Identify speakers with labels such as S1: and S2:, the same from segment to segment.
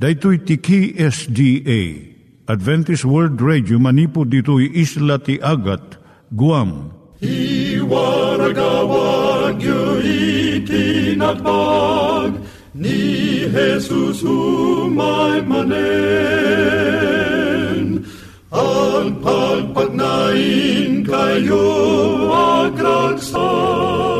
S1: Daitui tiki SDA Adventist World Radio manipud ditui isla ti Agat Guam.
S2: I waragawag yu itinatpag ni Jesus umay manen ang pagpagnain kayo agkansak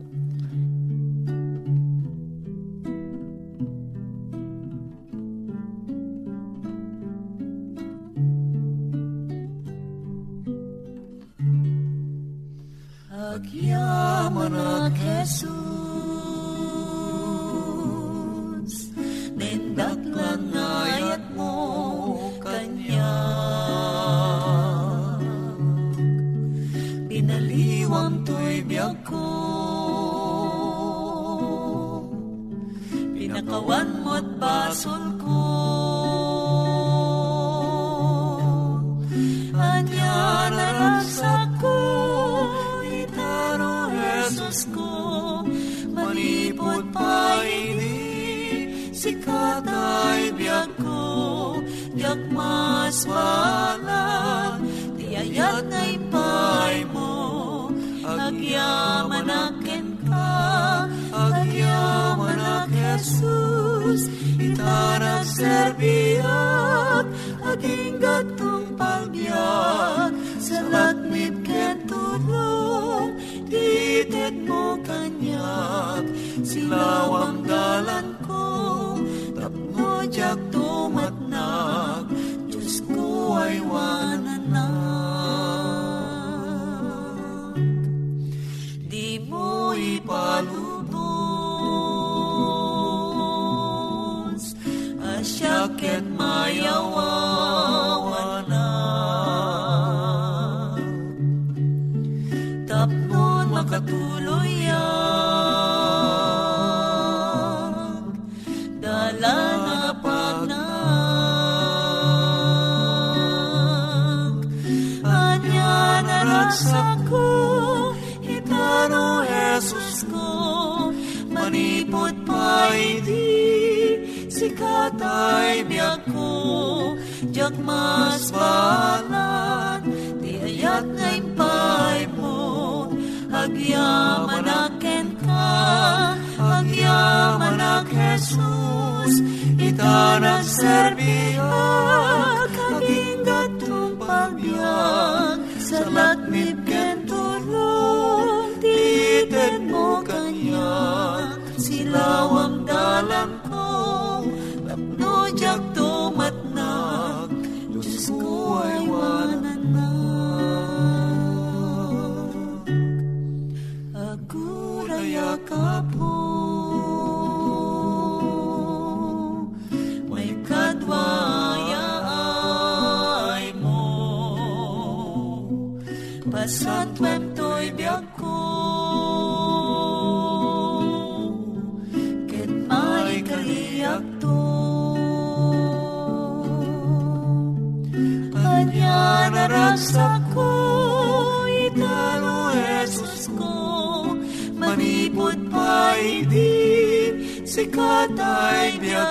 S3: Agyaman ak Jesus. Nindat lang ngayat mo Kanya. Pinaliwang to'y biyag ko. Pinakawan mo't basol ko mas wala Di ayat na ipay mo. Agyaman akin ka Agyaman ak Jesus. Itarag serbiyak Aging gatong pagyak Sa lakmit ken tulong Tited mo kanyak. Silawang dalan mo ipalubos Asyaket mayawawan Biyag ko Diyak mas balan Di ayat na impay mo Agyaman aken ka Agyaman ak Jesus. Itanag serbiyak Aging gatong pagbiyak Sa lakmit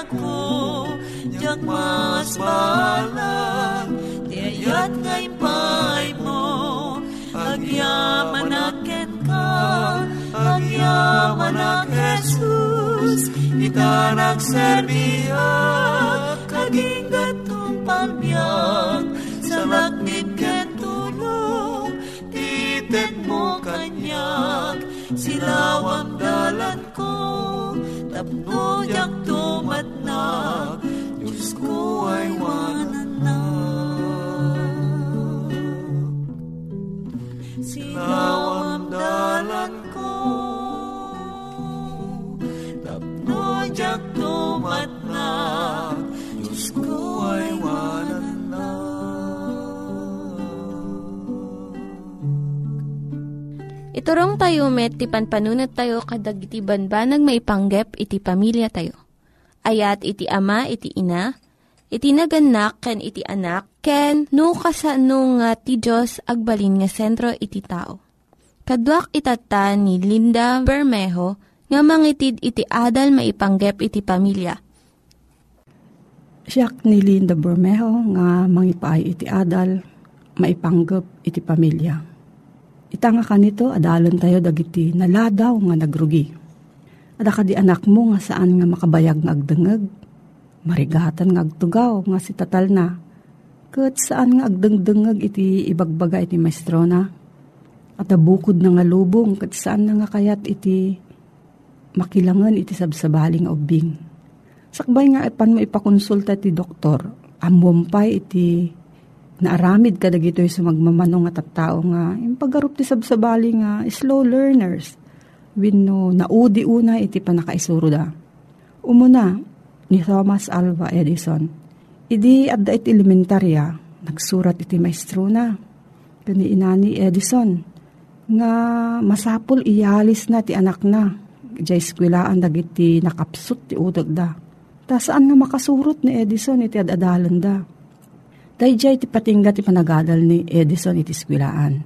S3: ko Diyak mas balang Tiayat ngay pay mo. Agyaman aken ka Agyaman ak Jesus Ita nagserbiya Kaging gatong palbiyak Sa lakmit ken tulong Titet mo kanyak Silawang dalan ko Tapno yak tumatnak Diyos ko ay wananak Silawang dalan ko Tapno yak tumatnak Diyos ko ay
S4: Iturong tayo met, ti panpanunat tayo kadag iti banbanag maipanggep iti pamilya tayo. Ayat iti ama, iti ina, iti naganak, ken iti anak, ken no kasano nga ti Diyos agbalin nga sentro iti tao. Kaduak itata ni Linda Bermejo nga mangitid iti adal maipanggep iti pamilya.
S5: Siyak ni Linda Bermejo nga mangipaay iti adal, maipanggap iti pamilya. Ita nga kanito, adalan tayo dagiti naladaw nga nagrugi. Ada ka di anak mo nga saan nga makabayag nga agdengeg. Marigatan nga agtugaw nga si tatal na. Kat saan nga agdengdengeg iti ibagbaga iti maestro na. At bukod na nga lubong kat saan na nga kayat iti makilangan iti sabsabaling ubing. Sakbay nga ipan mo ipakonsulta ti doktor. Amumpay iti naaramid ka dagito sa magmamanong nga tattao nga yung pagarup ti sabsabali nga slow learners wenno naudi una iti panakaisuro da. Umuna ni Thomas Alva Edison idi adda iti elementarya nagsurat iti maestro na kani inani Edison nga masapul iyalis na ti anak na jay eskwelaan dagiti nakapsut ti udag da. Ta saan nga makasurot ni Edison iti adadalan da Dayjay ti patingga ti panagadal ni Edison iti skwilaan.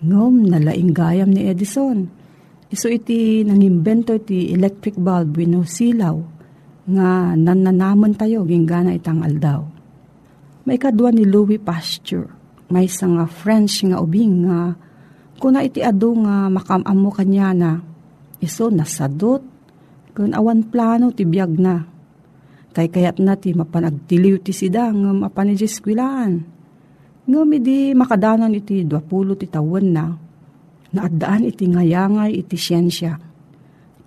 S5: Ngom nalaing gayam ni Edison. Iso iti nangimbento iti electric bulb wino silaw nga nananaman tayo ginggana itang aldaw. May kadwa ni Louis Pasteur. May isang nga French nga ubing nga kuna iti ado nga makamam mo kanya na iso nasadot kun awan plano ti biyag na Kay kayat na ti mapanagtiliw ti sida nga mapanijeskwilaan. Nga di makadanan iti 20 ti tawen na, naadaan iti ngayangay iti siyensya.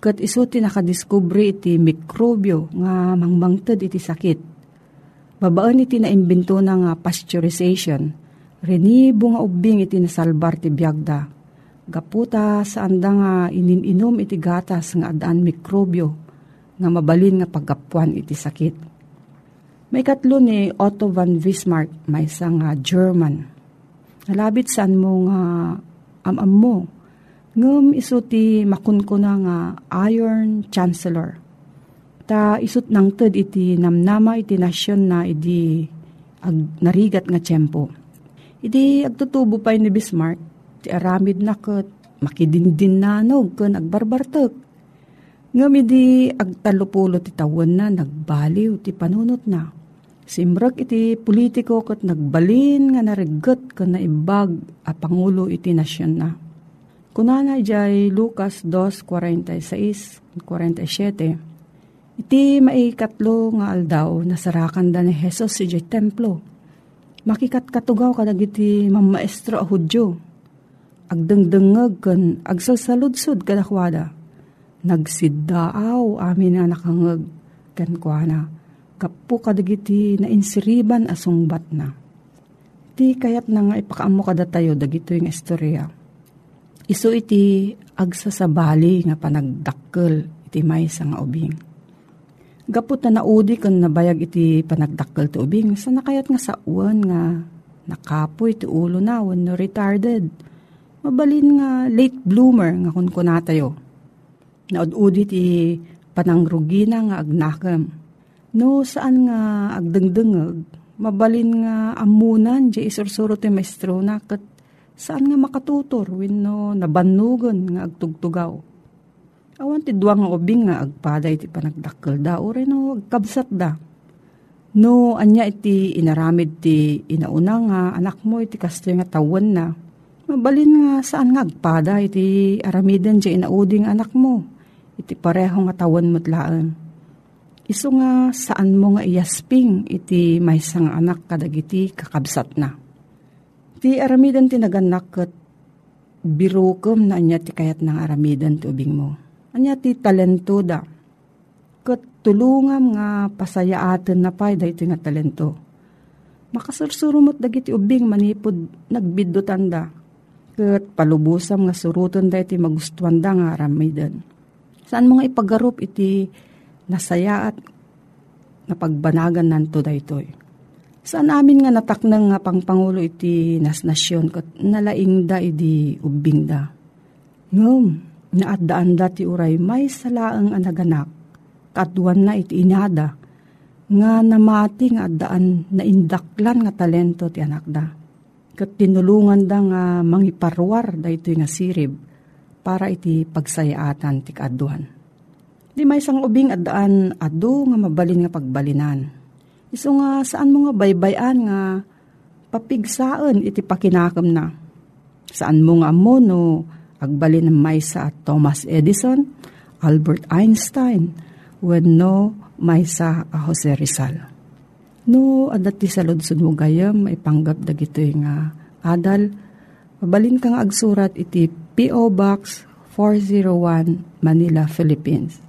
S5: Kat iso ti nakadiskubre iti mikrobyo nga mangbangtad iti sakit. Babaan iti naimbento na nga pasteurization, renibo nga ubing iti nasalbar ti biyagda. Gaputa saan da nga ininom iti gatas nga adaan mikrobyo, nga mabalin nga paggapuan iti sakit. May katlo ni Otto von Bismarck, may isang nga German. Nalabit saan mo nga amam mo. Ngum iso ti makunkuna nga Iron Chancellor. Ta isut nang ted iti namnama iti nasyon na iti ag narigat nga tiyempo. Iti agtutubo pa ni Bismarck, ti aramid na kat makidindin nanog kan agbarbartek Ngam idi agtalupulo ti tawen na nagbaliw ti panunot na. Simrek iti politiko kat nagbalin nga naregat ka na ibag a pangulo iti nasyon na. Kunana jay Lucas 2.46-47 Iti maikatlo nga aldaw nasarakan da ni Jesus si jay templo. Makikat katugaw kadag iti mamaestro a hudyo. Agdengdengeg kan agsalsaludsud kadakwada nagsiddaaw amin na nakangag kankwana. Kapu kadagiti na insiriban asungbat na. Ti kayat na nga ipakaamo kada tayo dagito yung istorya. Iso iti agsasabali nga panagdakkel iti may nga ubing. Gapot na naudi kan nabayag iti panagdakkel ti ubing. Sa nakayat nga sa uwan nga nakapoy ti ulo na when no retarded. Mabalin nga late bloomer nga kun kunatayo. Naud-udi ti panangrugina nga agnakam. No saan nga agdengdengeg, mabalin nga amunan di isursuro ti maestro na kat saan nga makatutor wenno nabanugan nga agtugtugaw. Awan ti duwa nga ubing nga agpaday ti panagdakkel da o no agkabsat da. No anya iti inaramid ti inauna nga anak mo iti kasto nga tawan na. Mabalin nga saan nga agpada iti aramidan di inauding anak mo. Iti pareho nga tawan mo't Iso nga saan mo nga iyasping iti may sang anak kadagiti kakabsat na. Ti aramidan ti naganak kat birukom na anya ti kayat ng aramidan ti ubing mo. Anya ti talento da. Kat tulungam nga pasayaaten na pay da iti nga talento. Makasursurumot dagiti ubing manipod nagbidutan da. Kat palubusam nga suruton da iti magustuhan da nga aramidan. Saan mo nga ipagarup iti nasaya at napagbanagan nanto daytoy. Saan amin nga nataknang nga pangpangulo iti nasnasyon kat nalaing da idi ubing da. Ngum, naadaan da ti uray may salaang anaganak, katuan na iti inyada, nga namati nga addaan na indaklan nga talento ti anak da. Kat tinulungan da nga mangiparwar da ito nga sirib para iti pagsayaatan ti kaaduan Di may sang ubing adaan adu nga mabalin nga pagbalinan. Iso nga saan mo nga baybayan nga papigsaan iti pakinakam na. Saan mo nga mo no agbalin ng maysa at Thomas Edison, Albert Einstein, when no maysa a Jose Rizal. No, adat ti sa lodsod mo gayam, may panggap dagito nga adal, mabalin kang agsurat iti P.O. Box 401 Manila, Philippines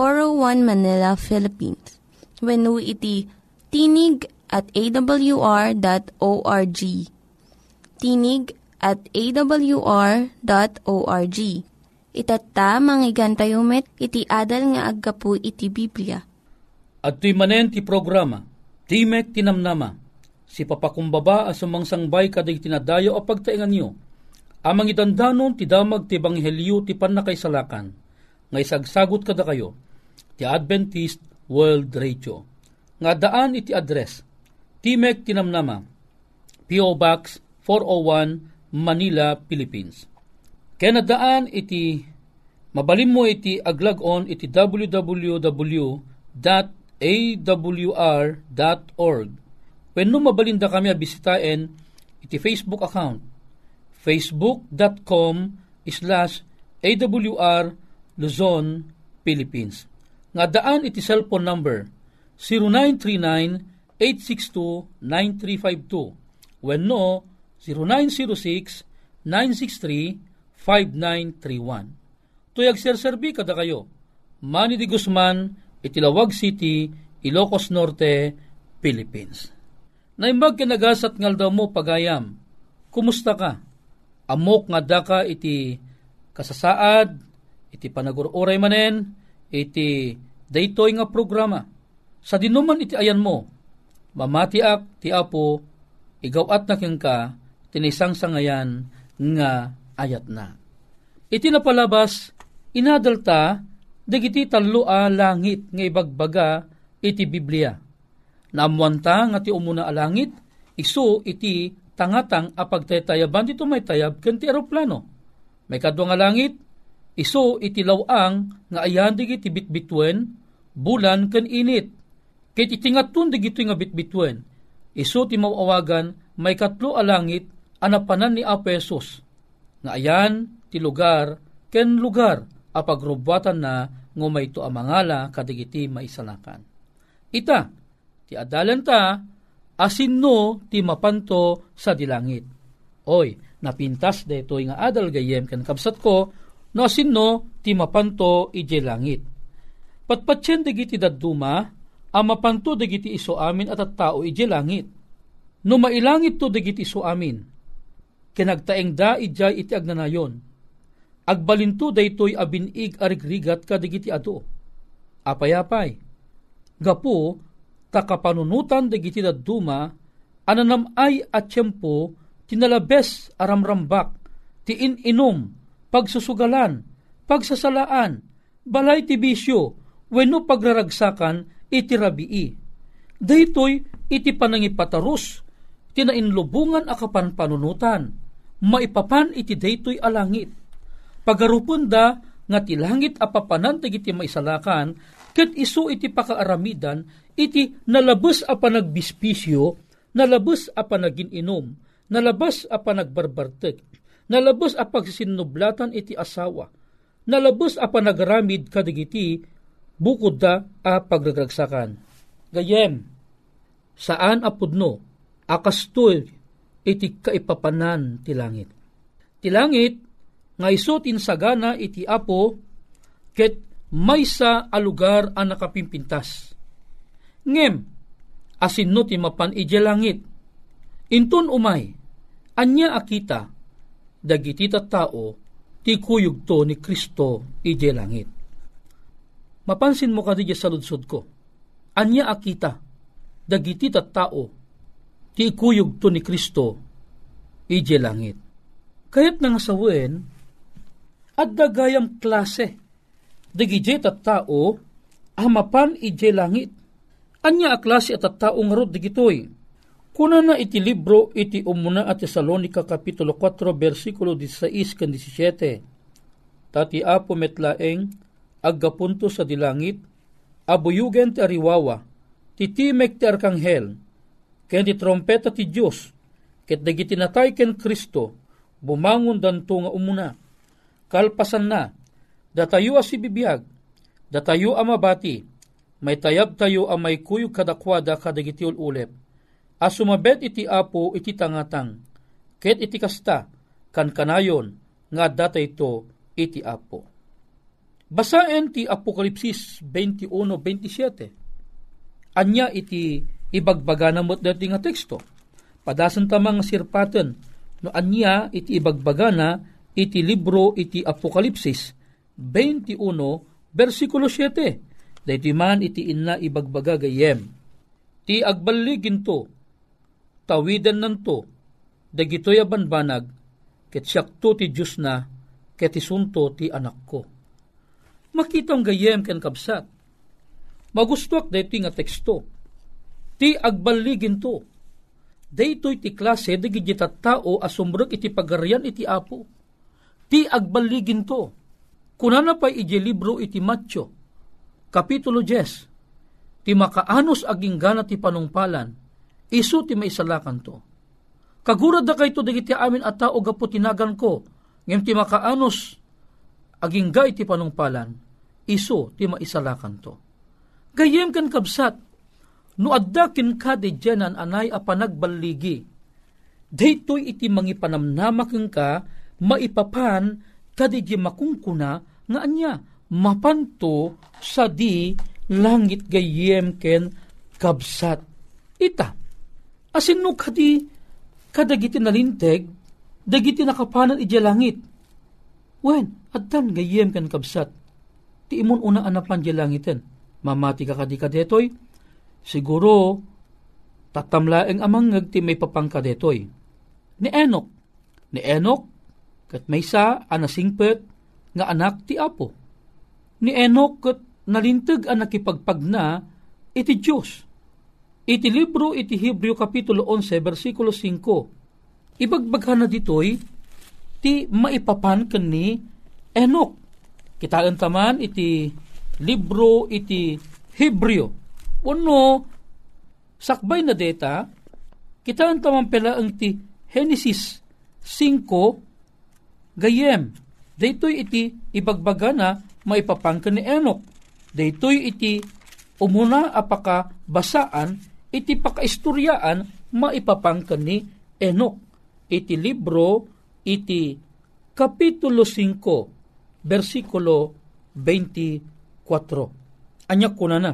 S4: 401 Manila, Philippines. When iti tinig at awr.org. Tinig at awr.org. Itatta, manggigan tayo met, iti adal nga aggapu iti Biblia.
S6: At tuy manen ti programa, Timek Tinamnama, si papakumbaba as sumangsangbay kaday tinadayo o pagtaingan nyo, amang idandanon ti damag ti banghelyo ti panakaisalakan, nga isagsagot kada kayo, ti Adventist World Radio. Nga daan iti address, Timek Tinamnama, P.O. Box 401, Manila, Philippines. Kaya daan iti, mabalin mo iti aglagon iti www.awr.org. When mabalinda kami abisitaen iti Facebook account, facebook.com slash awr Luzon, Philippines. Nga daan iti cellphone number 0939-862-9352 when no 0906-963-5931. Tuyag serserbi kada kayo. Manny de Guzman, Itilawag City, Ilocos Norte, Philippines. Naimbag kinagasat ngal daw mo pagayam. Kumusta ka? Amok nga daka iti kasasaad, iti panagururay manen, iti daytoy nga programa. Sa dinuman iti ayan mo, mamatiak ti apo, igawat na king ka, tinisang sangayan nga ayat na. Iti napalabas, inadalta, dagiti talo a langit nga ibagbaga iti Biblia. Naamwanta nga ti umuna a langit, iso iti tangatang apagtaytayaban dito may tayab kanti aeroplano. May kadwa nga langit, Iso iti lawang nga ayan digiti bitbitwen, bulan ken init. Kit itingatun digito nga bitbitwen. Iso ti mawawagan may katlo a langit anapanan ni Apesos. Nga ayan ti lugar ken lugar apagrubwatan na ngo may to amangala kadigiti maisalakan. Ita, ti adalan ta, asin no ti mapanto sa dilangit. Oy, napintas daytoy nga adal gayem ken kabsat ko no sinno ti mapanto ije langit. Patpatsen dagiti dadduma a mapanto dagiti iso amin at at tao ije langit. No mailangit to dagiti iso amin. Kinagtaeng da ijay iti agnanayon. Agbalinto daytoy abinig arigrigat kadagiti ato. Apayapay. Gapo takapanunutan dagiti dadduma ananam ay at tiyempo tinalabes aramrambak ti ininom pagsusugalan pagsasalaan balay ti bisyo wenno pagraragsakan iti rabii daytoy iti panangipatarus tinainlubungan akapan panunutan maipapan iti daytoy alangit. Pagarupon da nga ti langit apapanan dagiti maisalakan ket isu iti pakaaramidan iti nalabas a panagbispisyo, nalabas a panagininom, nalabas a panagbarbartek, nalabas a pagsinublatan iti asawa, nalabas a panagramid kadigiti bukod da a pagragragsakan. Gayem, saan apudno, akastoy iti kaipapanan ti langit. Ti langit, nga iso tinsagana iti apo, ket maysa a lugar a nakapimpintas. Ngem, asin no ti mapan ije langit. Inton umay, anya akita, dagiti tao, ti kuyog ni Kristo ije langit. Mapansin mo kadidya sa ludsod ko, anya akita, dagiti tao, ti kuyog ni Kristo ije langit. Kayat nga sawen, at dagayam klase, dagiti tao, amapan ije langit Anya a klase at tao nga rod digitoy. Kuna na iti libro iti umuna at Tesalonika Kapitulo 4 versikulo 16 kan 17. Tati apo metlaeng aggapunto sa dilangit, abuyugen ti ariwawa, titimek ti arkanghel, ken ti trompeta ti Diyos, ket dagiti natay ken Kristo, bumangon danto nga umuna. Kalpasan na, datayo a sibibiyag, datayo a mabati, may tayab tayo ang may kuyog kadakwada kadagiti ulep. As sumabet iti apo iti tangatang, ket iti kasta, kan kanayon, nga data ito iti apo. Basaen ti Apokalipsis 21-27. Anya iti ibagbaga na mo't dati nga teksto. Padasan tamang sirpaten, no anya iti ibagbaga na iti libro iti Apokalipsis 21 versikulo 7 Dahiti man iti inna ibagbaga gayem. Ti agbaligin to, tawidan nanto, dagitoy abanbanag, ket siyakto ti Diyos na, ket isunto ti anak ko. Makitang gayem ken kabsat. Magustuak dahiti nga teksto. Ti agbaligin to, daytoy ti klase dagiti tao asumbrek iti pagarian iti apo. Ti agbaligin to. Kunana pa iti libro iti Matyo, Kapitulo 10 Ti makaanos aging gana ti panungpalan, isu ti maisalakan to. Kagurad da kay to digiti amin at tao gapo tinagan ko, ngem ti makaanos aging gay ti panungpalan, isu ti maisalakan to. Gayem kan kabsat, no adda kin ka di jenan anay a panagbaligi, daytoy iti mangi panamnamaken ka, maipapan kadigi makungkuna nga anya, mapanto sa di langit gayem ken kabsat. Ita, asin no kadi kadagiti nalinteg, dagiti nakapanan iti langit. Wen, addan gayem ken kabsat. Ti imon una anapan di langiten. Mamati ka kadi kadetoy, siguro tatamlaeng amangag ti may papangkadetoy. Ni Enok, ni Enok, kat may sa anasingpet nga anak ti Apo ni Enoch kat nalintag ang nakipagpagna iti Diyos. Iti libro iti Hebreo Kapitulo 11 versikulo 5. Ibagbaghan na ditoy ti maipapan ken ni Enoch. Kitaan taman iti libro iti Hebreo. Uno, sakbay na data, kitaan taman pala ang ti Genesis 5, gayem. Daytoy iti ibagbaga na maipapangka ni Enok. Daytoy iti umuna apaka basaan iti pakaistoryaan maipapangka ni Enok. iti libro iti Kapitulo 5, versikulo 24. Anya ko na na,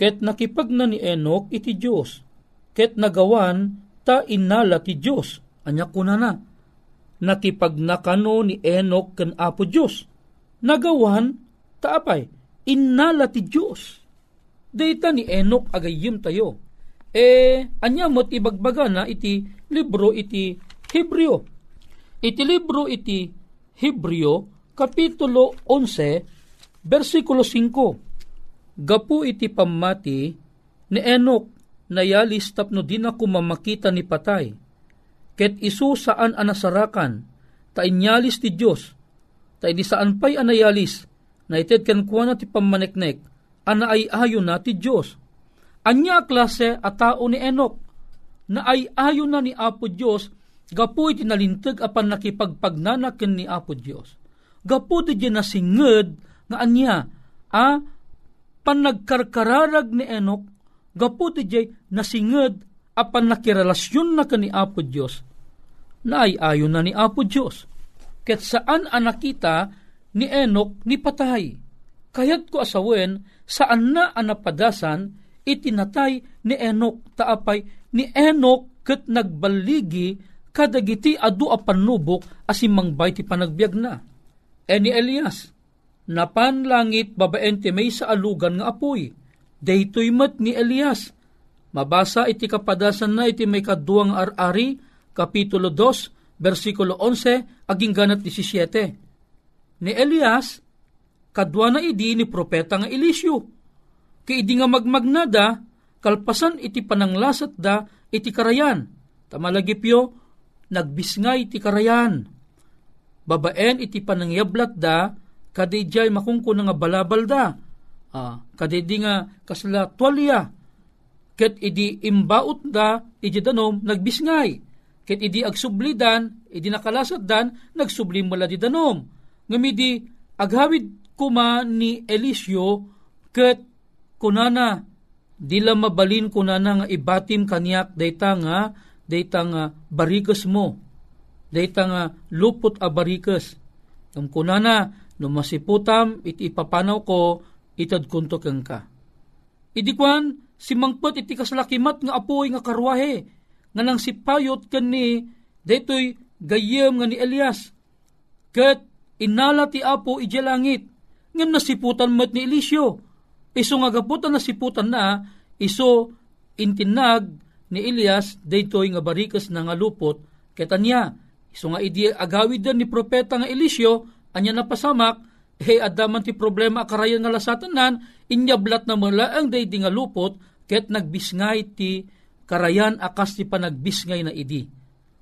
S6: ket nakipag na ni Enoch iti Diyos, ket nagawan ta inala ti Diyos. Anya ko na na, nakipag nakano ni Enoch ken Apo Diyos, nagawan ta apay, inala ti Diyos. Data ni Enoch agayim tayo. E, anya mo't ibagbaga na iti libro iti Hebreo Iti libro iti Hebreo, Kapitulo 11, versikulo 5. Gapu iti pamati ni Enoch na yalis tapno din ako mamakita ni patay. Ket isu saan anasarakan, ta inyalis ti Diyos, ta di saan pa'y anayalis, na ited ken kuana ti pamaneknek, ana ay ayo na ti Diyos. Anya klase a tao ni Enoch, na ay ayo na ni Apo Diyos Gapu iti nalintag apan nakipagpagnanaken ni Apo Dios. Gapu iti nasinged nga anya a panagkarkararag ni Enok gapu iti nasinged apan nakirelasyon na ni Apo Dios na ay ayon na ni Apo Dios. Ket saan ang nakita ni Enok ni patay. Kayat ko asawen saan na anapadasan itinatay ni Enok taapay ni Enok ket nagbaligi kadagiti adu a panubok asimmangbay ti panagbiag na. E ni Elias, napan langit babaen ti may sa alugan nga apoy, daytoy met ni Elias. Mabasa iti kapadasan na iti may kaduang ar-ari, Kapitulo 2, versikulo 11, aging ganat 17. Ni Elias, kadwa na idi ni propeta nga Elisyo. Kay idi nga magmagnada, kalpasan iti pananglasat da iti karayan. Tamalagipyo, nagbisngay ti karayan. Babaen iti panangyablat da, kadijay makungko nga balabal da. Ah, kadidi nga kasla tuwalya. Ket idi imbaut da, iti danom, nagbisngay. Ket idi agsublidan, idi nakalasat dan, nagsubli mula di danom. Ngamidi, aghawid kuma ni Elisyo, ket kunana, dila mabalin kunana nga ibatim kanyak dayta nga dayta nga barikas mo, dayta nga lupot a barikas. Ang kunana, no masiputam, iti ipapanaw ko, itad kunto kang ka. Idikwan, si mangpot iti kaslakimat nga apoy nga karwahe, nga nang sipayot kan ni, daytoy gayem nga ni Elias. Kat inala ti apo ije langit, nga nasiputan mat ni Elisyo. Iso nga gaputan nasiputan na, iso intinag ni Elias daytoy nga barikas na nga lupot ket anya iso nga idi agawid ni propeta nga Elisyo anya napasamak he adaman ti problema karayan nga lasatanan inyablat na mula ang daydi nga lupot ket nagbisngay ti karayan akas ti panagbisngay na idi.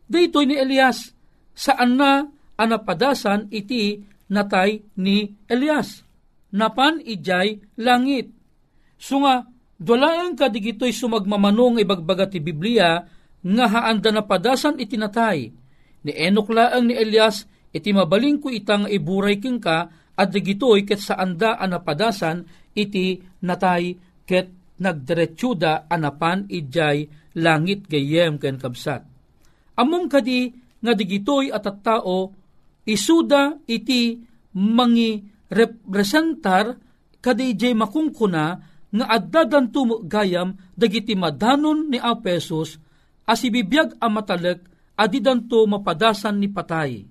S6: Daytoy ni Elias saan na anapadasan iti natay ni Elias napan ijay langit so nga Dulayan ka digito'y sumagmamanong ibagbaga ti Biblia nga haanda na padasan itinatay. Ni Enok laang ni Elias iti mabaling ko itang iburay king ka at digito'y ket sa anda anapadasan iti natay ket nagdiretsyuda anapan ijay langit gayem ken kabsat. Among kadi nga digito'y at at tao isuda iti mangi representar kadi ijay makungkuna nga addadan tumo gayam dagiti madanon ni Apesos as ibibiyag ang matalek adidan to mapadasan ni patay.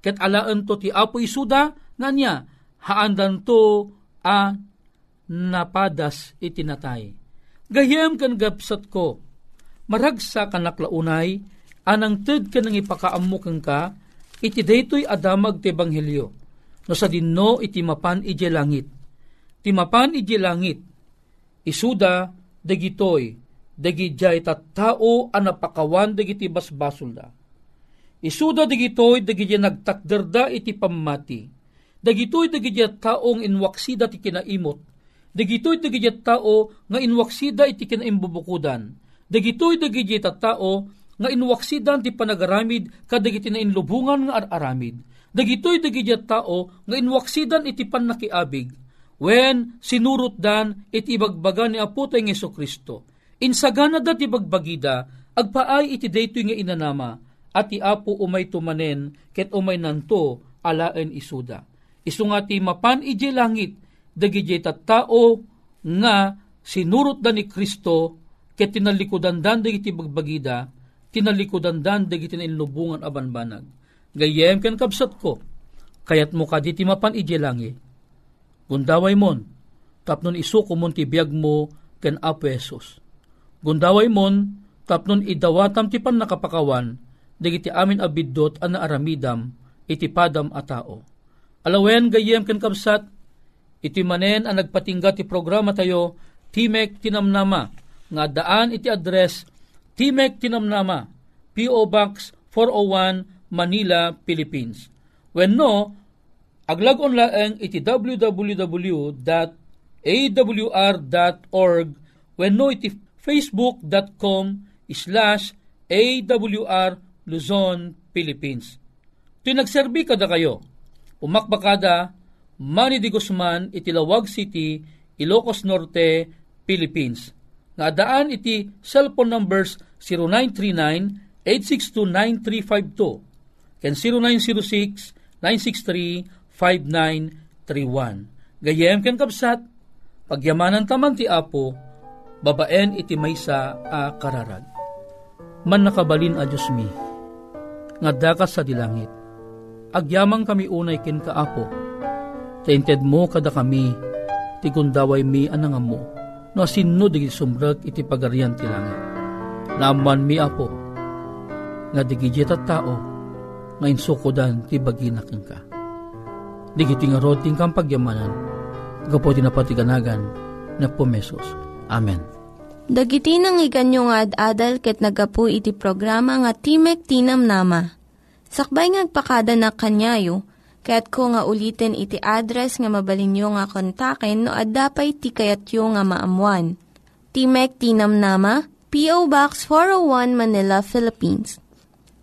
S6: Ket alaan to ti Apo Isuda nga niya haandan to a napadas itinatay. Gayam kan gapsat ko, maragsa kanaklaunay, anang ted ka nang ipakaamukang ka, iti daytoy adamag ti Ebanghelyo. No sa dinno iti mapan ije langit. Ti mapan ije langit, isuda dagitoy dagijay tattao a napakawan dagiti basbasol da. Isuda dagitoy dagijay nagtakderda iti pamati. Dagitoy dagijay taong inwaksida ti kinaimot. Dagitoy dagijay tao nga inwaksida iti kinaimbubukudan. Dagitoy dagijay tao nga inwaksidan ti panagaramid kadagiti na inlubungan nga aramid. Dagitoy dagijay tao nga inwaksidan iti pannakiabig When sinurot dan iti ibagbaga ni Apo Yeso Kristo. Insagana dat ibagbagida, agpaay iti daytoy nga inanama, at ti apo umay tumanen ket umay nanto alaen isuda. Isu nga ti mapan ije langit dagiti tao nga sinurot da ni Kristo ket tinalikudan dan dagiti bagbagida tinalikudan dan dagiti inlubungan aban banag. Gayem ken kabsat ko kayat mo ka diti mapan ije langit. Gundaway mon tapnon isuko mon ti biag mo ken Apo Jesus. Gundaway mon tapnon idawatam ti pan nakapakawan dagiti amin abiddot an naaramidam iti padam a tao. Alawen gayem ken kabsat iti manen ang nagpatingga ti programa tayo Timek Tinamnama nga daan iti address Timek Tinamnama PO Box 401 Manila, Philippines. When no, aglag laeng iti www.awr.org when no iti facebook.com slash awr Luzon, Philippines. Ito nagserbi kada kayo. Umakbakada, Manny de Guzman, Itilawag City, Ilocos Norte, Philippines. Nga daan iti cellphone numbers 0939-862-9352 ken 0906-963-5931. Gayem ken kapsat, pagyamanan taman ti Apo, babaen iti maysa a kararag. Man nakabalin a Diyos mi, nga dakas sa dilangit. Agyamang kami unay kin kaapo. Tainted mo kada kami, ti kundaway mi anang mo, no asinno di sumrag iti pagarian ti langit. Naaman mi apo, nga at tao, nga insukodan ti baginakin ka. Digiti nga rod ting kang pagyamanan, gapo tinapatiganagagan na pumesos. Amen.
S4: Dagiti nang iganyo nga ad-adal ket nagapu iti programa nga Timek Tinam Nama. Sakbay ngagpakada na kanyayo, ket ko nga ulitin iti address nga mabalinyo nga kontaken no ad-dapay tikayatyo nga maamuan. Timek Tinam Nama, P.O. Box 401 Manila, Philippines.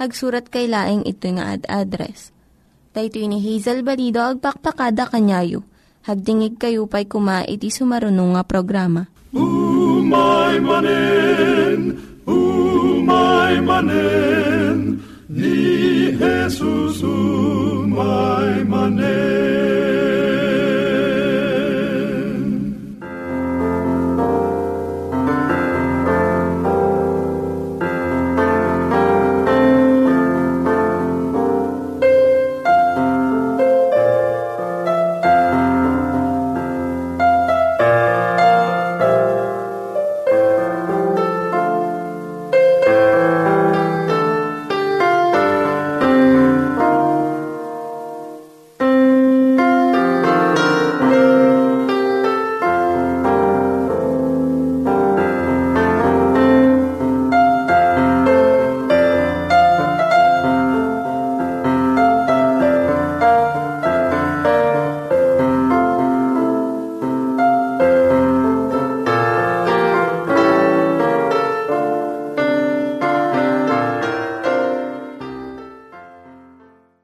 S4: Hagsurat kay laing ito nga ad address. Daytoy ni Hazel Balido agpakpakada kanyayo. Hagdingig kayo pa'y kuma iti sumarunong nga programa.
S2: Umay manen, umay manen, ni Jesus umay manen.